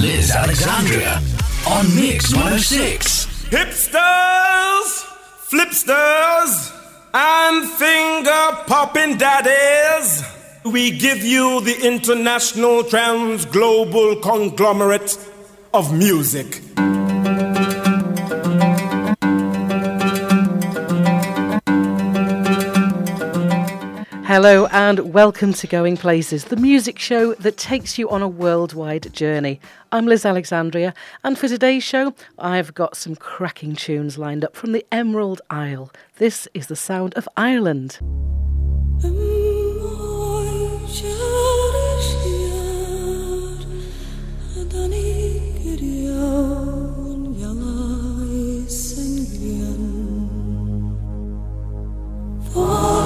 Liz Alexandria on Mix 106. Hipsters, flipsters, and finger popping daddies. We give you the international trans global conglomerate of music. Hello and welcome to Going Places, the music show that takes you on a worldwide journey. I'm Liz Alexandria, and for today's show, I've got some cracking tunes lined up from the Emerald Isle. This is the sound of Ireland. Oh.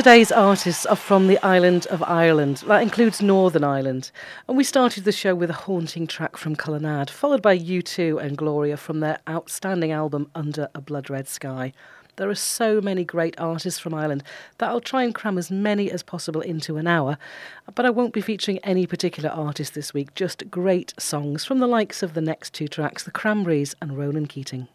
Today's artists are from the island of Ireland. That includes Northern Ireland. And we started the show with a haunting track from Clannad, followed by U2 and Gloria from their outstanding album Under a Blood Red Sky. There are so many great artists from Ireland that I'll try and cram as many as possible into an hour. But I won't be featuring any particular artist this week, just great songs from the likes of the next two tracks, The Cranberries and Ronan Keating.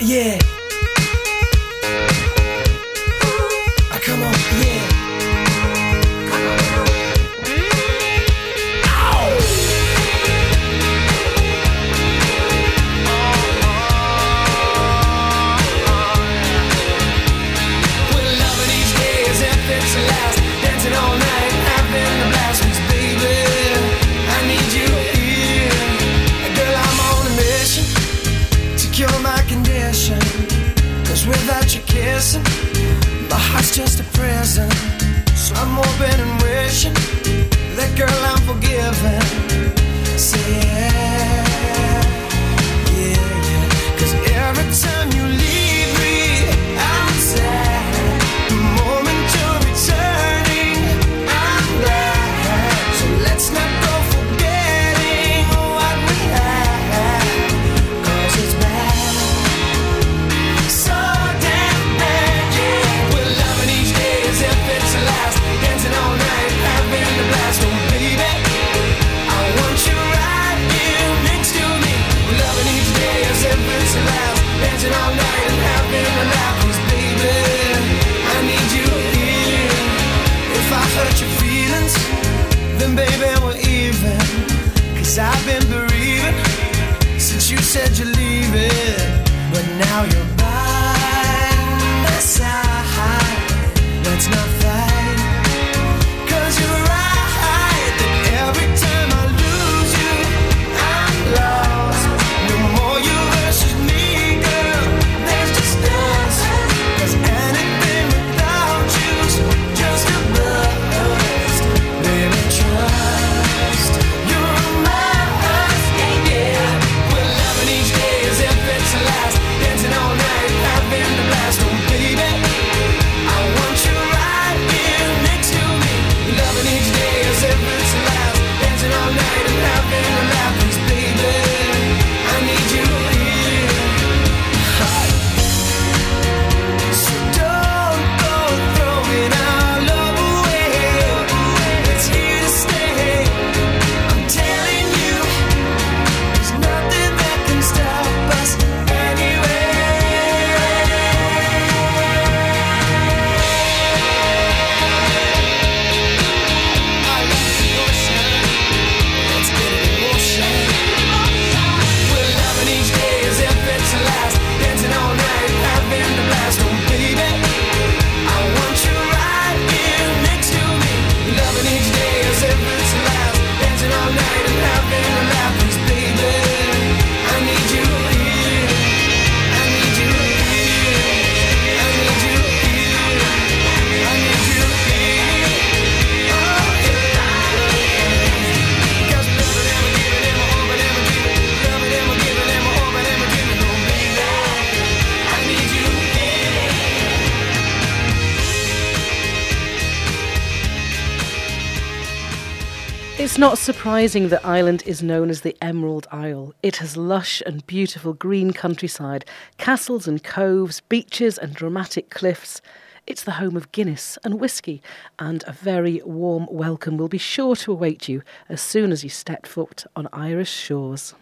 Yeah. not surprising that Ireland is known as the Emerald Isle. It has lush and beautiful green countryside, castles and coves, beaches and dramatic cliffs. It's the home of Guinness and whiskey, and a very warm welcome will be sure to await you as soon as you step foot on Irish shores.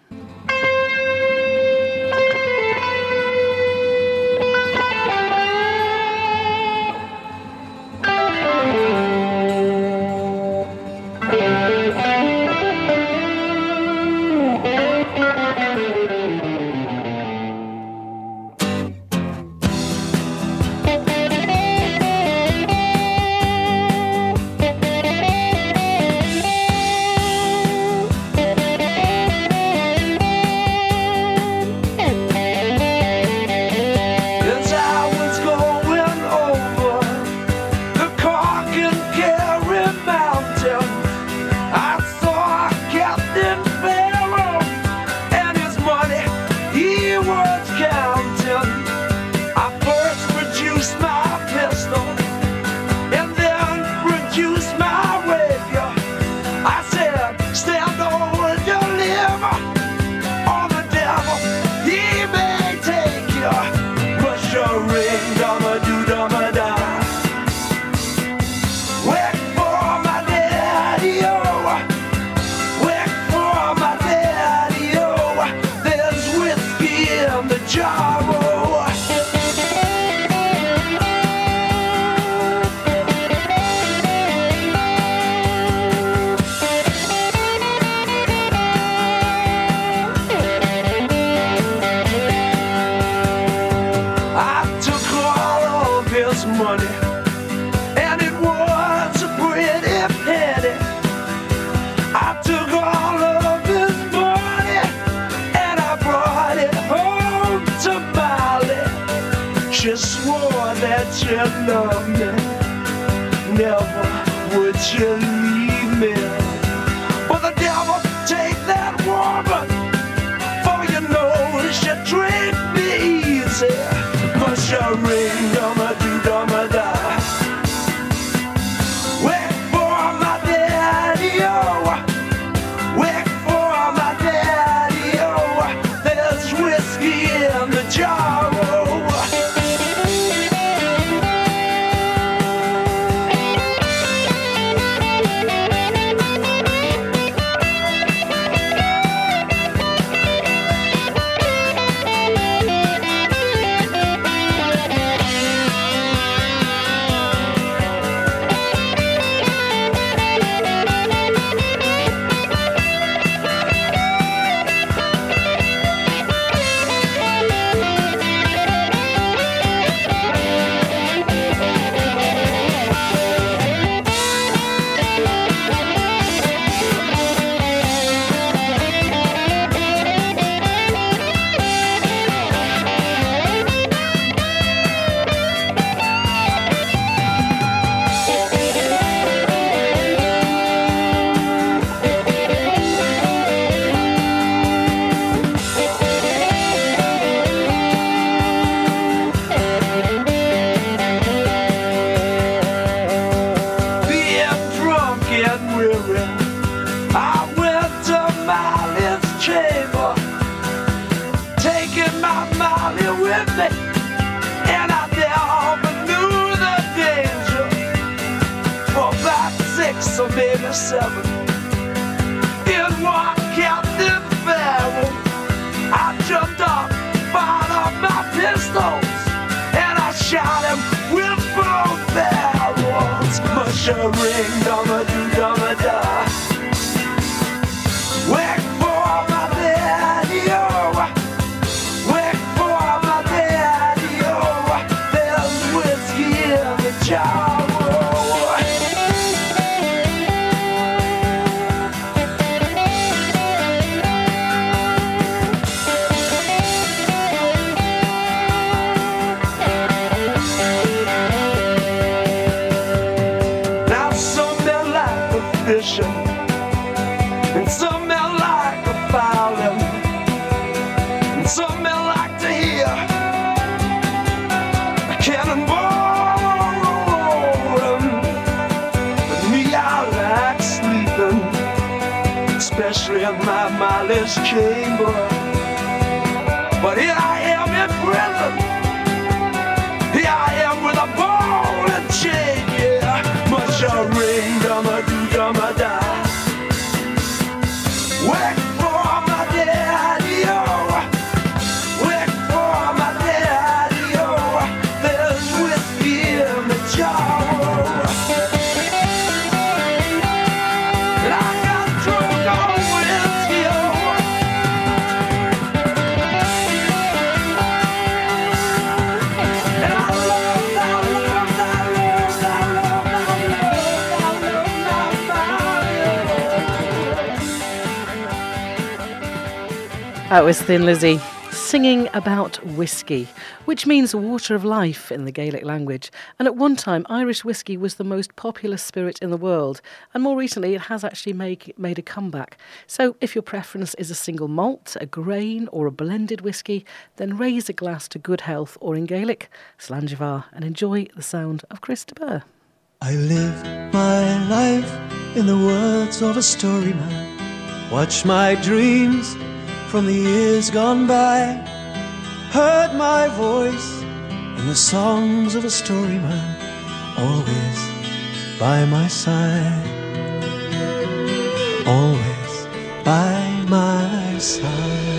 this chamber. But here I That was Thin Lizzy singing about whiskey, which means water of life in the Gaelic language. And at one time, Irish whiskey was the most popular spirit in the world. And more recently, it has actually make, made a comeback. So if your preference is a single malt, a grain, or a blended whiskey, then raise a glass to good health, or in Gaelic, Slangevar, and enjoy the sound of Chris De Burgh. I live my life in the words of a storyman. Watch my dreams from the years gone by heard my voice in the songs of a storyman always by my side. Always by my side.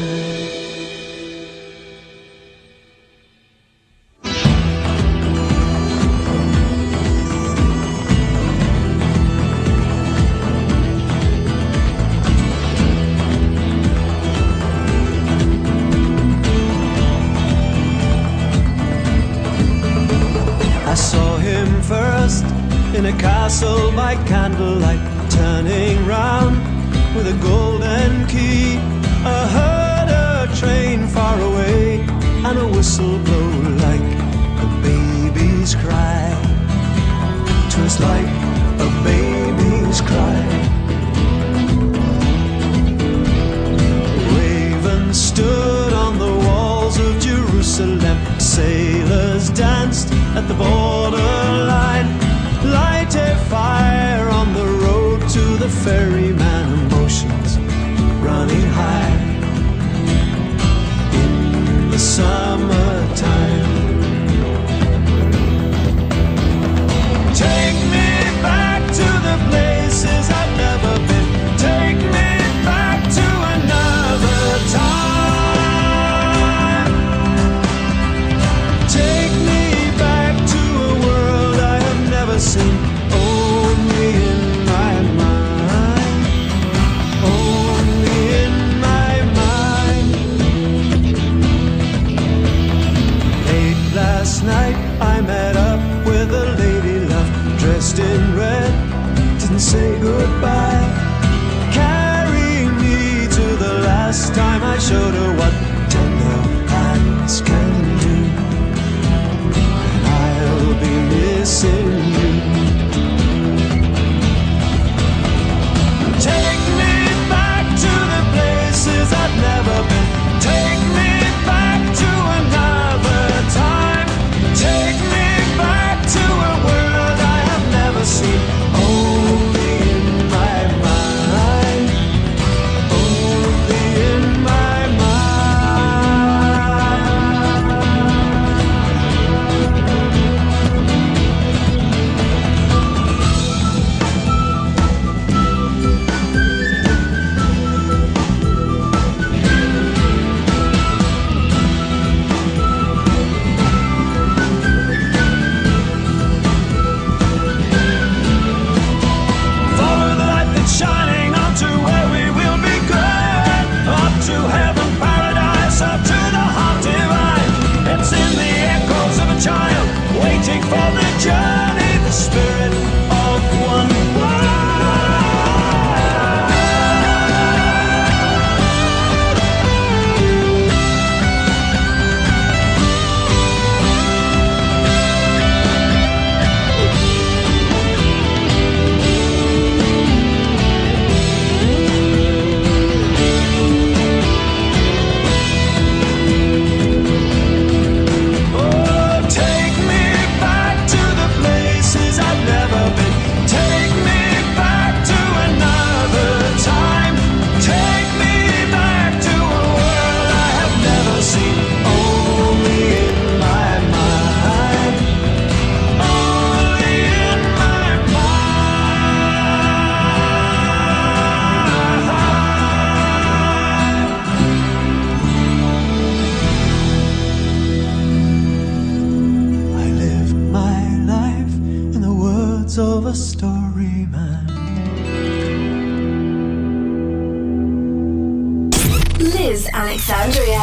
is Alexandria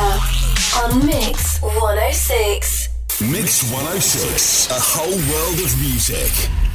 on Mix 106. Mix 106, a whole world of music.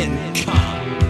Income.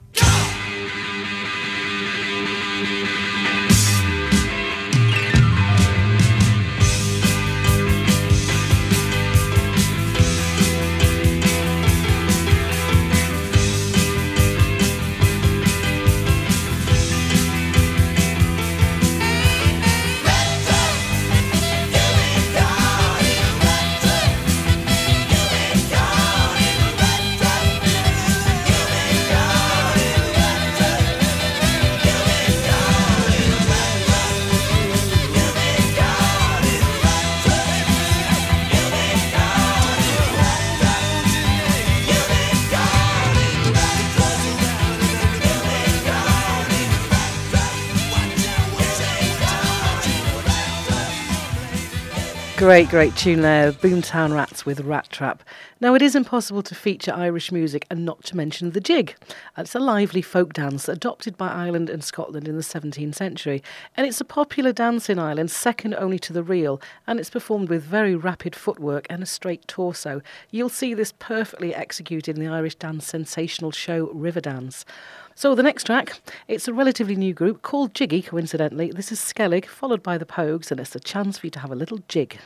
Great, great tune there. Boomtown Rats with Rat Trap. Now, it is impossible to feature Irish music and not to mention the jig. It's a lively folk dance adopted by Ireland and Scotland in the 17th century. And it's a popular dance in Ireland, second only to the reel. And it's performed with very rapid footwork and a straight torso. You'll see this perfectly executed in the Irish dance sensational show Riverdance. So the next track, it's a relatively new group called Jiggy, coincidentally. This is Skellig, followed by the Pogues, and it's a chance for you to have a little jig.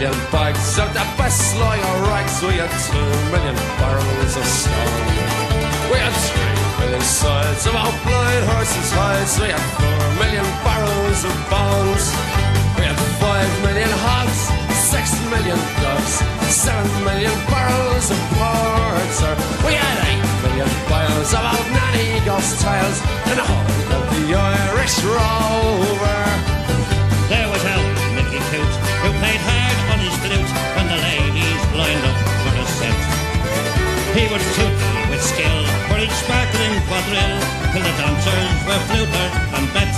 Million bags of the best lawyer rags. We had two million barrels of stone. We had three million sides of our blind horses' hides. We had four million barrels of bones. We had five million hogs, six million doves, seven million barrels of porter. We had eight million bales of old nanny ghost tales and the whole of the Irish rover. He was toothy with skill for each sparkling quadrille, till the dancers were fluted and bet.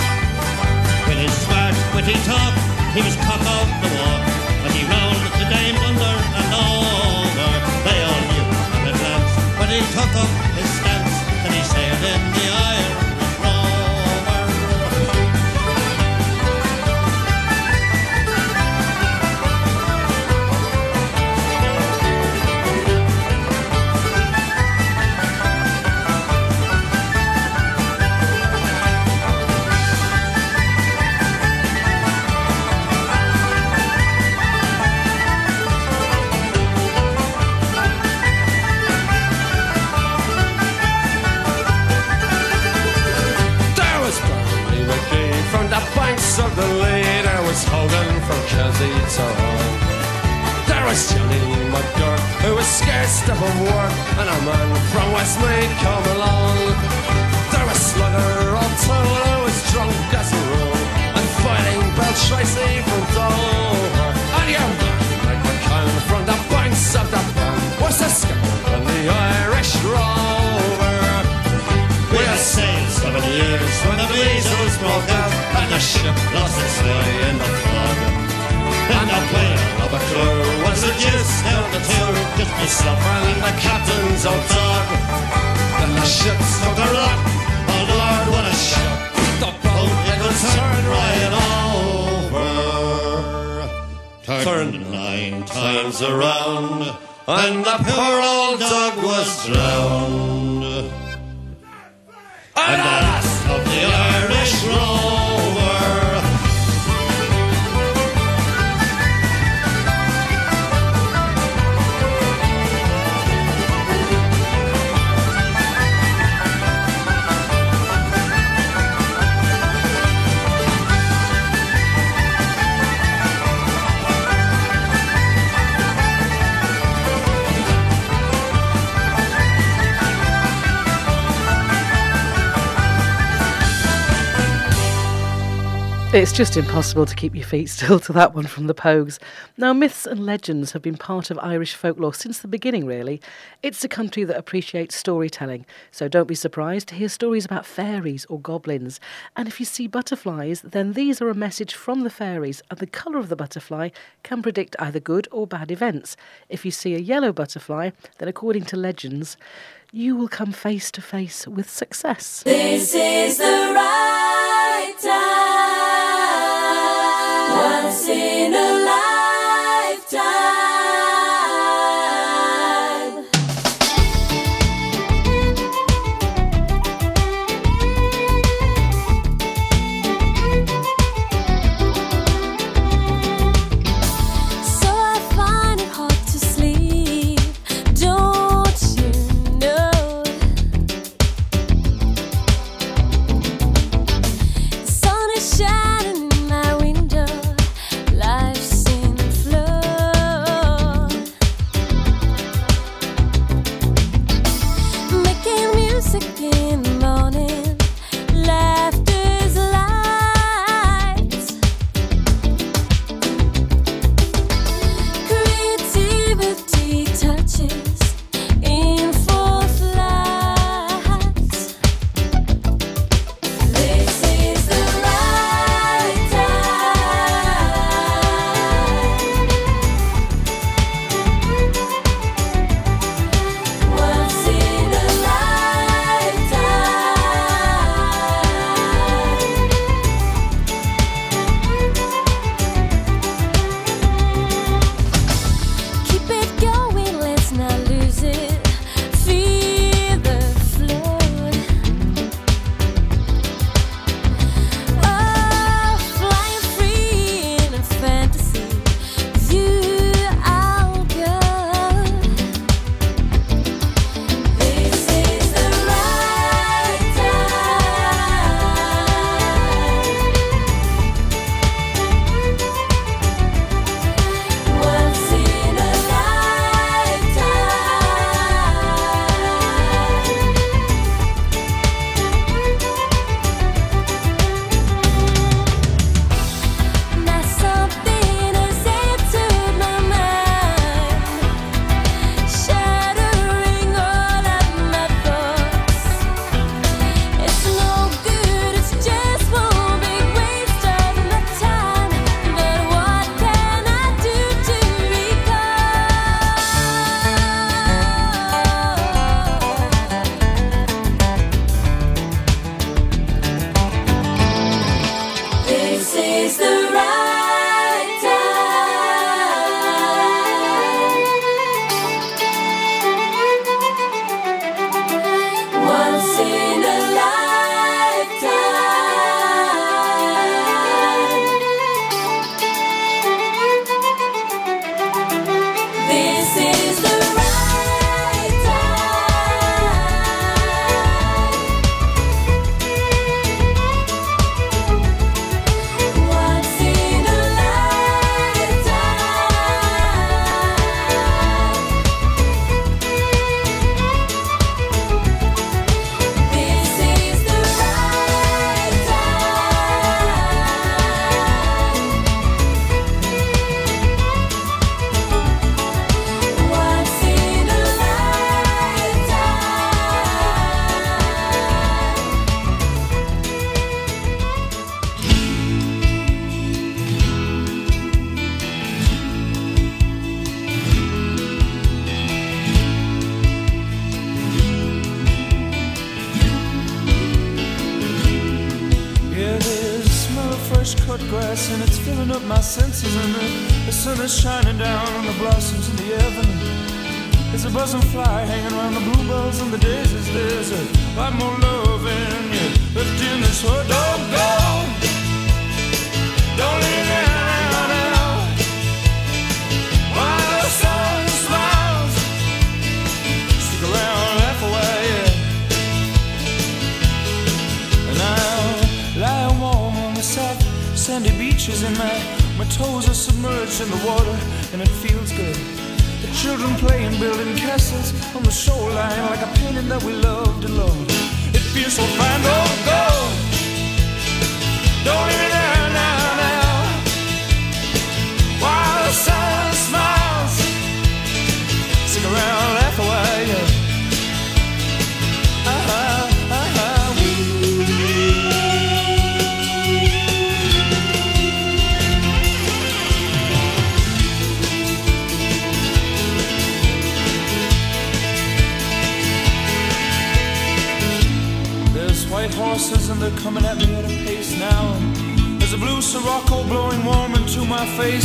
With his smart, witty talk, he was cock of the walk, and he rolled the dames under and over. They all knew at a glance when he took up his stance, that he sailed in to Hull. There was Johnny McGurk, who was scared of work, and a man from Westmeath come along. There was Slugger O'Toole, who was drunk as a rule, and fighting Bell Tracy from Dover. And your man, Mike McCann, from the banks of the Burn, was the skipper on the Irish Rover. We had sailed seven years when the measles broke out and the ship lost its way in the fog. Just myself and the captain's old dog. Then the ship took a rock, oh Lord, what a shock! The boat it was turned right over, turned nine times around, and the poor old dog was drowned. And the last of the Irish Rover. It's just impossible to keep your feet still to that one from the Pogues. Now, myths and legends have been part of Irish folklore since the beginning, really. It's a country that appreciates storytelling, so don't be surprised to hear stories about fairies or goblins. And if you see butterflies, then these are a message from the fairies, and the colour of the butterfly can predict either good or bad events. If you see a yellow butterfly, then according to legends, you will come face to face with success. This is the right time. Once in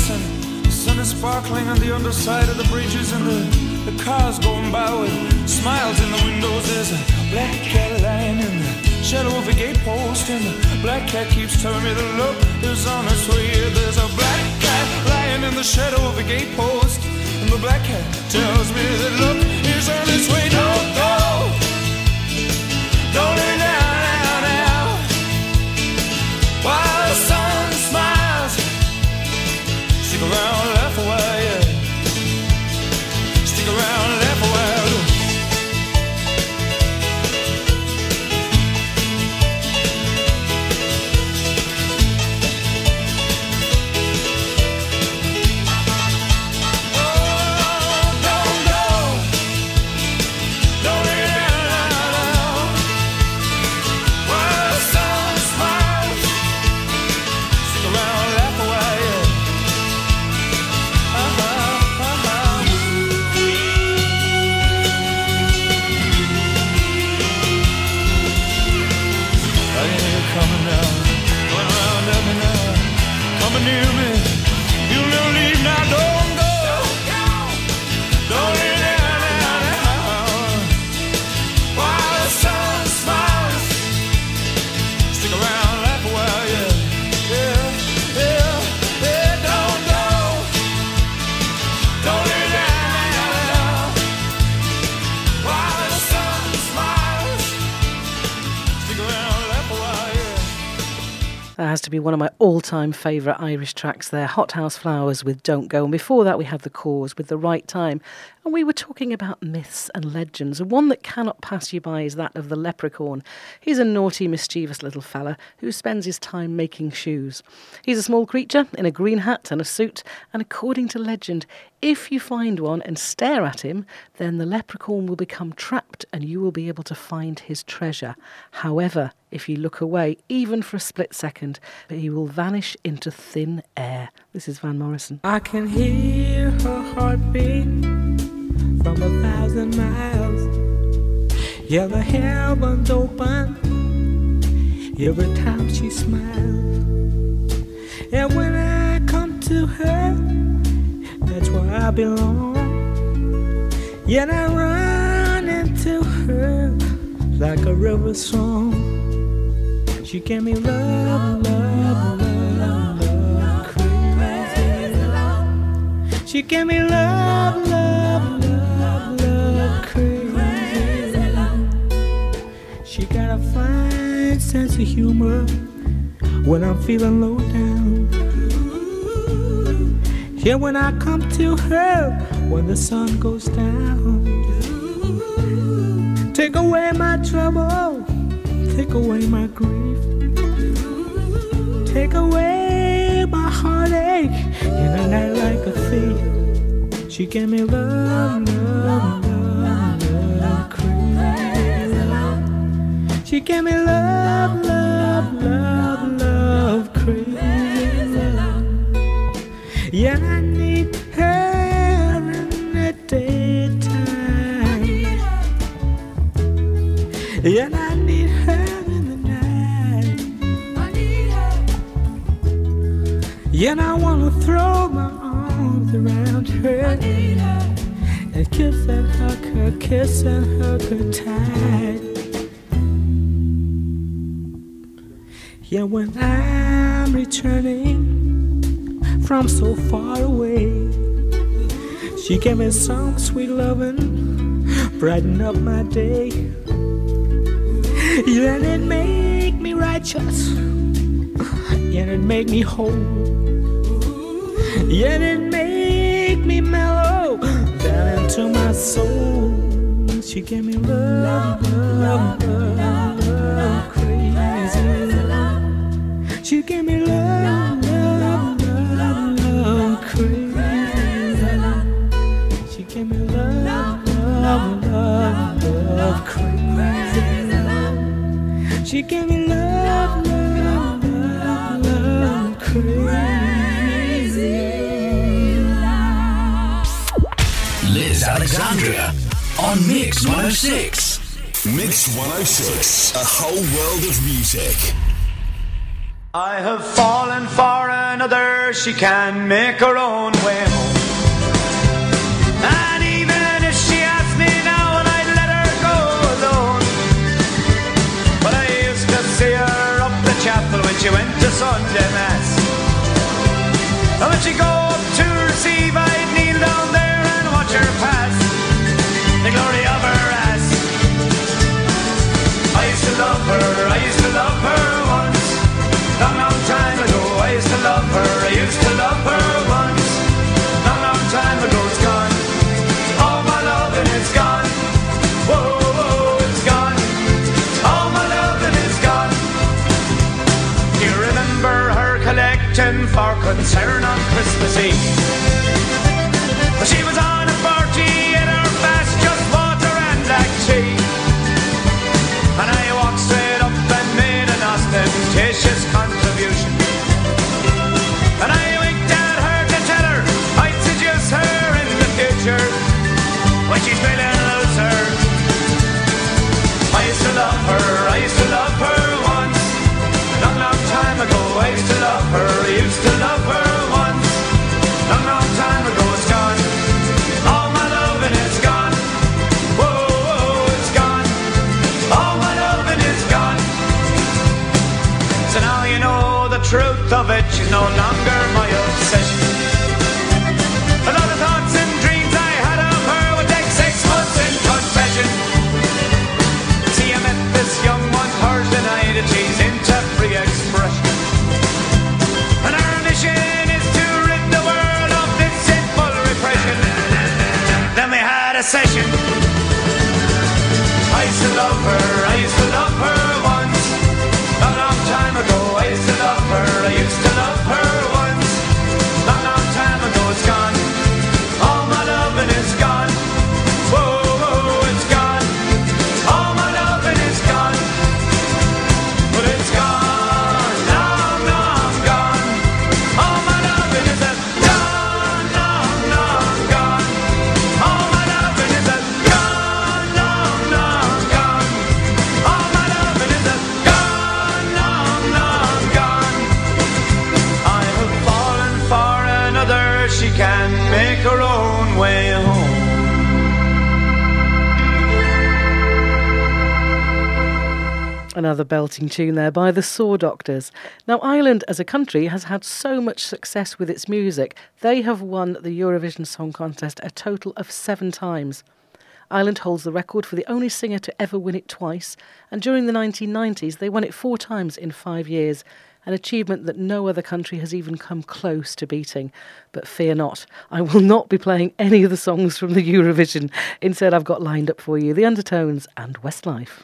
and the sun is sparkling on the underside of the bridges, and the, the cars going by with smiles in the windows. There's a black cat lying in the shadow of a gatepost, and the black cat keeps telling me the look is on its way. There's a black cat lying in the shadow of a gatepost, and the black cat tells me that look is on its way. Don't go. Don't has to be one of my all time favourite Irish tracks there. Hothouse Flowers with Don't Go. And before that, we have The Corrs with The Right Time. And we were talking about myths and legends. One that cannot pass you by is that of the leprechaun. He's a naughty, mischievous little fella who spends his time making shoes. He's a small creature in a green hat and a suit. And according to legend, if you find one and stare at him, then the leprechaun will become trapped and you will be able to find his treasure. However, if you look away, even for a split second, he will vanish into thin air. This is Van Morrison. I can hear her heartbeat from a thousand miles. Yeah, the heavens open every time she smiles. And when I come to her, that's where I belong. Yet I run into her like a river song. She gave me love, love, love, love, crazy. She gave me love, love, love, got a fine sense of humor when I'm feeling low down. Yeah, when I come to her when the sun goes down. Take away my trouble, take away my grief, take away my heartache in a night like a thief. She gave me love, love, love, love. She gave me love, love, love, love, crazy. Yeah, I need her in the daytime. Yeah, I need her in the night. I need her. Yeah, I wanna throw my arms around her and kiss and hug her, kiss and hug her tight. Yeah, when I'm returning from so far away, she gave me some sweet loving, brighten up my day. Yeah, it make me righteous, yeah, it make me whole. Yeah, it make me mellow down into my soul. She gave me love, love, love, love, crazy She gave me love, love, love, love, crazy Liz Alexandria on Mix 106. Mix 106, a whole world of music. I have fallen for another, she can make her own way home. She went to Sunday Mass. And when she go up to receive, I'd kneel down there and watch her pass. The glory of her ass. I used to love her, I used to love her once. Long, long time ago, I used to love her, I used to love her once. Concern on Christmas Eve? Used to love her, Another belting tune there by the Saw Doctors. Now, Ireland as a country has had so much success with its music, they have won the Eurovision Song Contest a total of seven times. Ireland holds the record for the only singer to ever win it twice, and during the 1990s, they won it four times in five years, an achievement that no other country has even come close to beating. But fear not, I will not be playing any of the songs from the Eurovision. Instead, I've got lined up for you The Undertones and Westlife.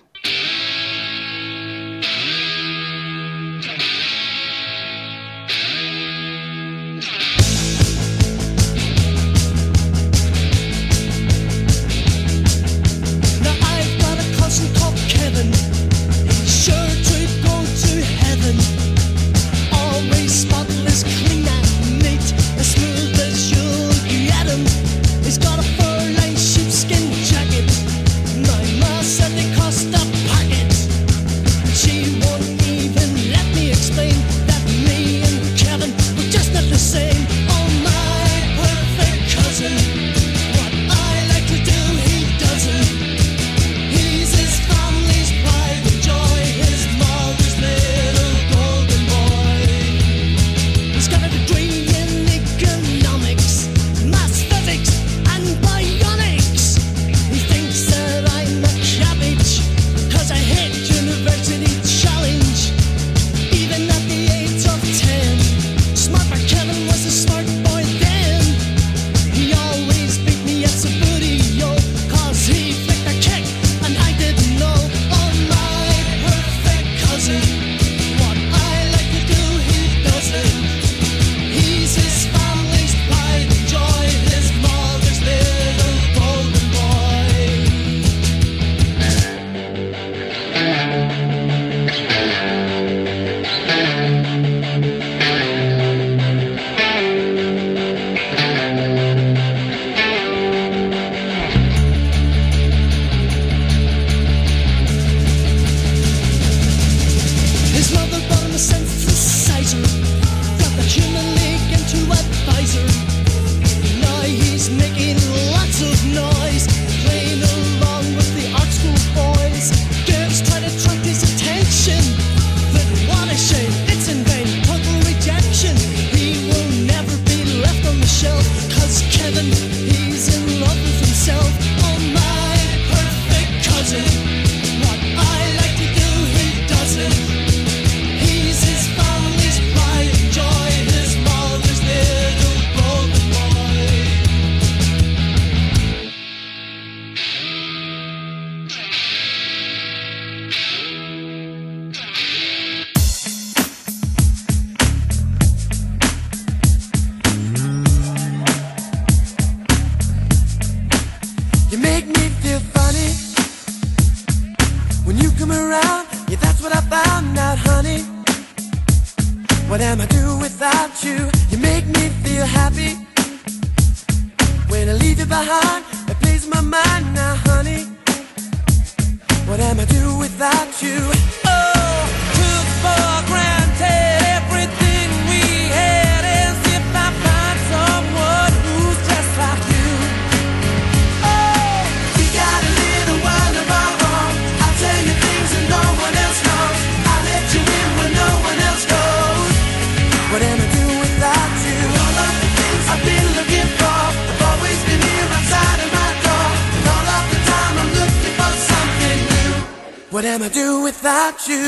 am I do without you?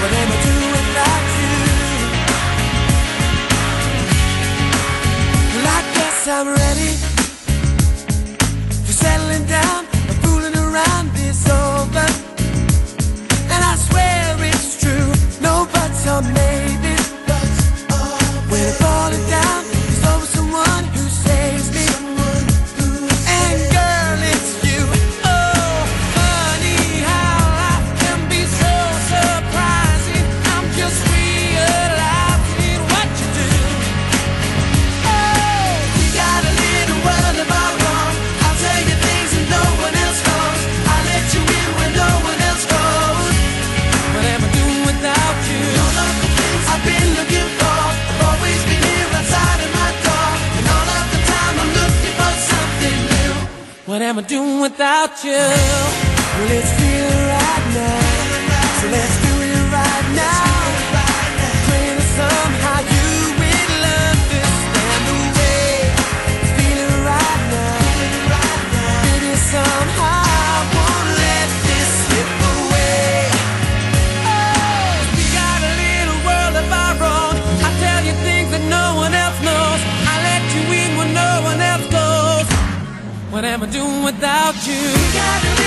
What am I do without you? Well, I guess I'm ready for settling down and fooling around this over. And I swear it's true, no buts or maybe. What am I doing without you? Will it feel right now. So let's What am I doing without you?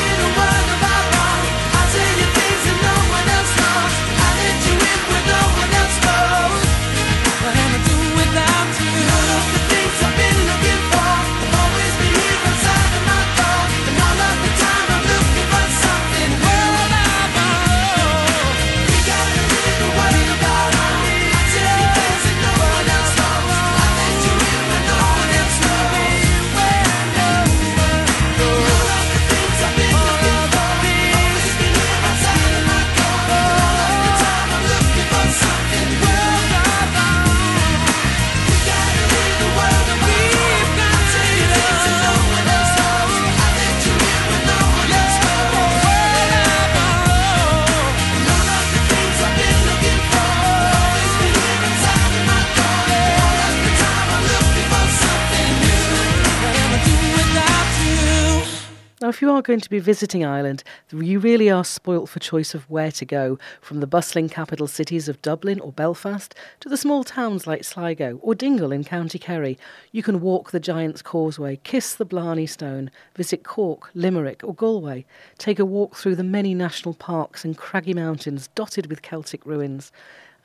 are going to be visiting Ireland, you really are spoilt for choice of where to go, from the bustling capital cities of Dublin or Belfast to the small towns like Sligo or Dingle in County Kerry. You can walk the Giant's Causeway, kiss the Blarney Stone, visit Cork, Limerick, or Galway, take a walk through the many national parks and craggy mountains dotted with Celtic ruins.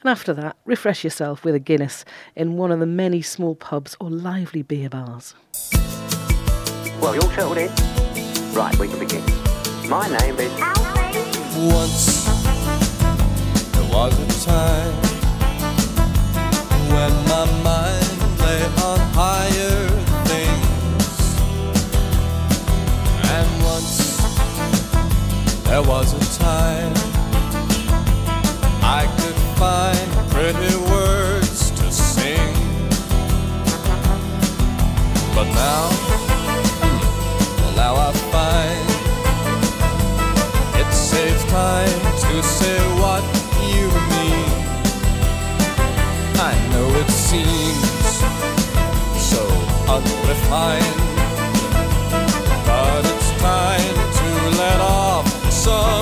And after that, refresh yourself with a Guinness in one of the many small pubs or lively beer bars. Well, you're told it. Right, we can begin. My name is Alfred. Once there was a time when my mind lay on higher things, and once there was a say what you mean. I know it seems so unrefined, but it's time to let off some.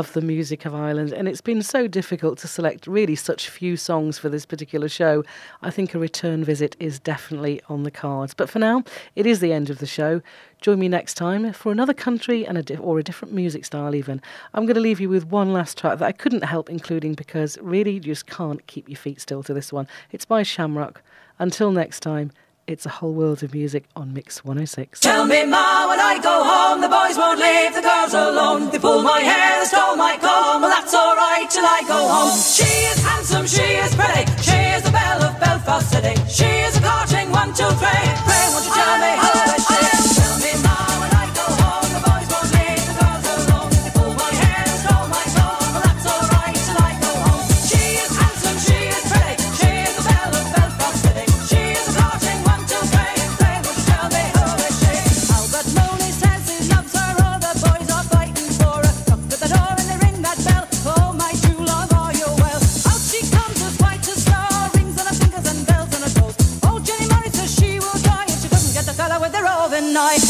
love the music of Ireland, and it's been so difficult to select really such few songs for this particular show. I think a return visit is definitely on the cards. But for now, it is the end of the show. Join me next time for another country and a di- or a different music style. Even I'm going to leave you with one last track that I couldn't help including because really you just can't keep your feet still to this one. It's by Shamrock. Until next time. It's a whole world of music on Mix 106. Tell me, Ma, when I go home, the boys won't leave the girls alone. They pull my hair, they stole my comb. Well, that's all right till I go home. She is handsome, she is pretty. She is the belle of Belfast City. She is a courting one, two, three. Pray, won't you night.